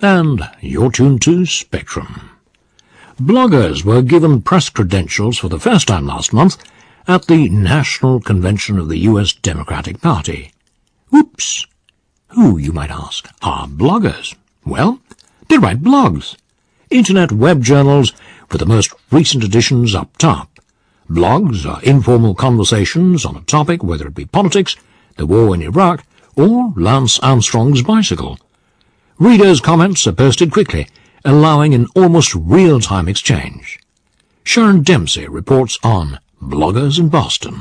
And you're tuned to Spectrum. Bloggers were given press credentials for the first time last month at the National Convention of the U.S. Democratic Party. Oops! Who, you might ask, are bloggers? Well, they write blogs. Internet web journals with the most recent editions up top. Blogs are informal conversations on a topic, whether it be politics, the war in Iraq, or Lance Armstrong's bicycle. Readers' comments are posted quickly, allowing an almost real-time exchange. Sharon Dempsey reports on Bloggers in Boston.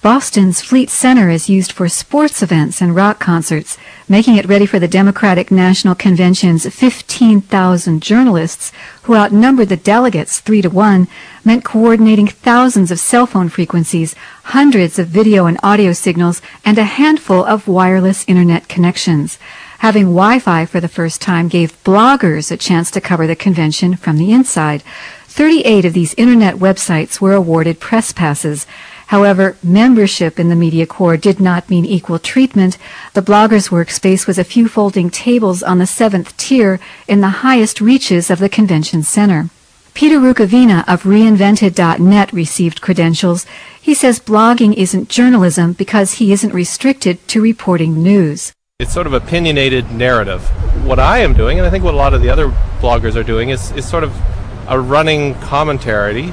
Boston's Fleet Center is used for sports events and rock concerts, making it ready for the Democratic National Convention's 15,000 journalists, who outnumbered the delegates three to one, meant coordinating thousands of cell phone frequencies, hundreds of video and audio signals, and a handful of wireless internet connections. Having Wi-Fi for the first time gave bloggers a chance to cover the convention from the inside. 38 of these internet websites were awarded press passes. However, membership in the Media Corps did not mean equal treatment. The blogger's workspace was a few folding tables on the seventh tier in the highest reaches of the convention center. Peter Rukavina of reinvented.net received credentials. He says blogging isn't journalism because he isn't restricted to reporting news. It's sort of opinionated narrative. What I am doing, and I think what a lot of the other bloggers are doing, is, is sort of a running commentary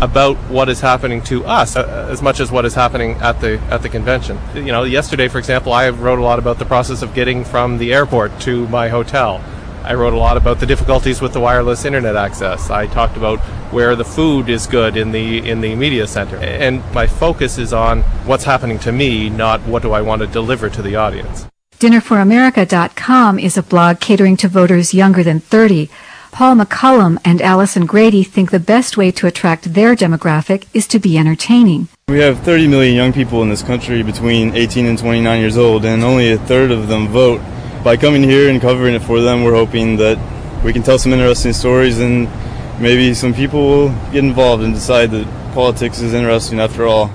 about what is happening to us uh, as much as what is happening at the at the convention. You know, yesterday, for example, I wrote a lot about the process of getting from the airport to my hotel. I wrote a lot about the difficulties with the wireless internet access. I talked about where the food is good in the in the media center. And my focus is on what's happening to me, not what do I want to deliver to the audience. Dinnerforamerica.com is a blog catering to voters younger than 30. Paul McCullum and Allison Grady think the best way to attract their demographic is to be entertaining. We have 30 million young people in this country between 18 and 29 years old, and only a third of them vote. By coming here and covering it for them, we're hoping that we can tell some interesting stories and maybe some people will get involved and decide that politics is interesting after all.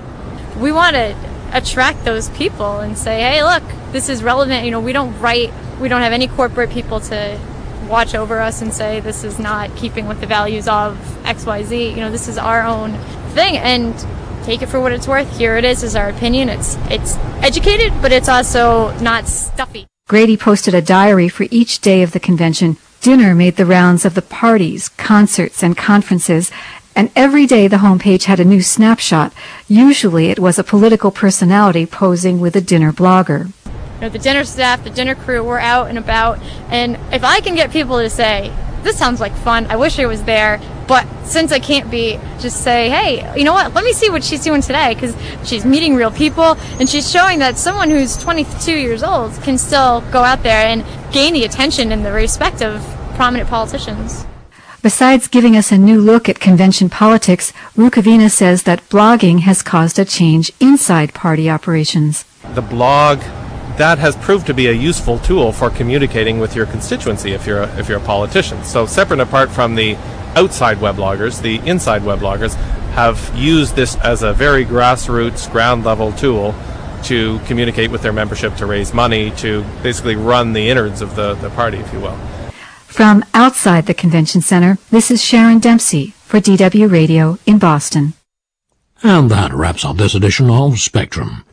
We want to attract those people and say, hey, look, this is relevant. You know, we don't write, we don't have any corporate people to watch over us and say this is not keeping with the values of XYZ. You know, this is our own thing and take it for what it's worth. Here it is is our opinion. It's it's educated, but it's also not stuffy. Grady posted a diary for each day of the convention. Dinner made the rounds of the parties, concerts, and conferences, and every day the homepage had a new snapshot. Usually it was a political personality posing with a dinner blogger you know, the dinner staff, the dinner crew, we're out and about. And if I can get people to say, this sounds like fun, I wish I was there, but since I can't be, just say, hey, you know what, let me see what she's doing today, because she's meeting real people, and she's showing that someone who's 22 years old can still go out there and gain the attention and the respect of prominent politicians. Besides giving us a new look at convention politics, Rukavina says that blogging has caused a change inside party operations. The blog that has proved to be a useful tool for communicating with your constituency if you're a, if you're a politician. So separate apart from the outside webloggers, the inside webloggers have used this as a very grassroots, ground level tool to communicate with their membership, to raise money, to basically run the innards of the, the party, if you will. From outside the convention center, this is Sharon Dempsey for DW Radio in Boston. And that wraps up this edition of Spectrum.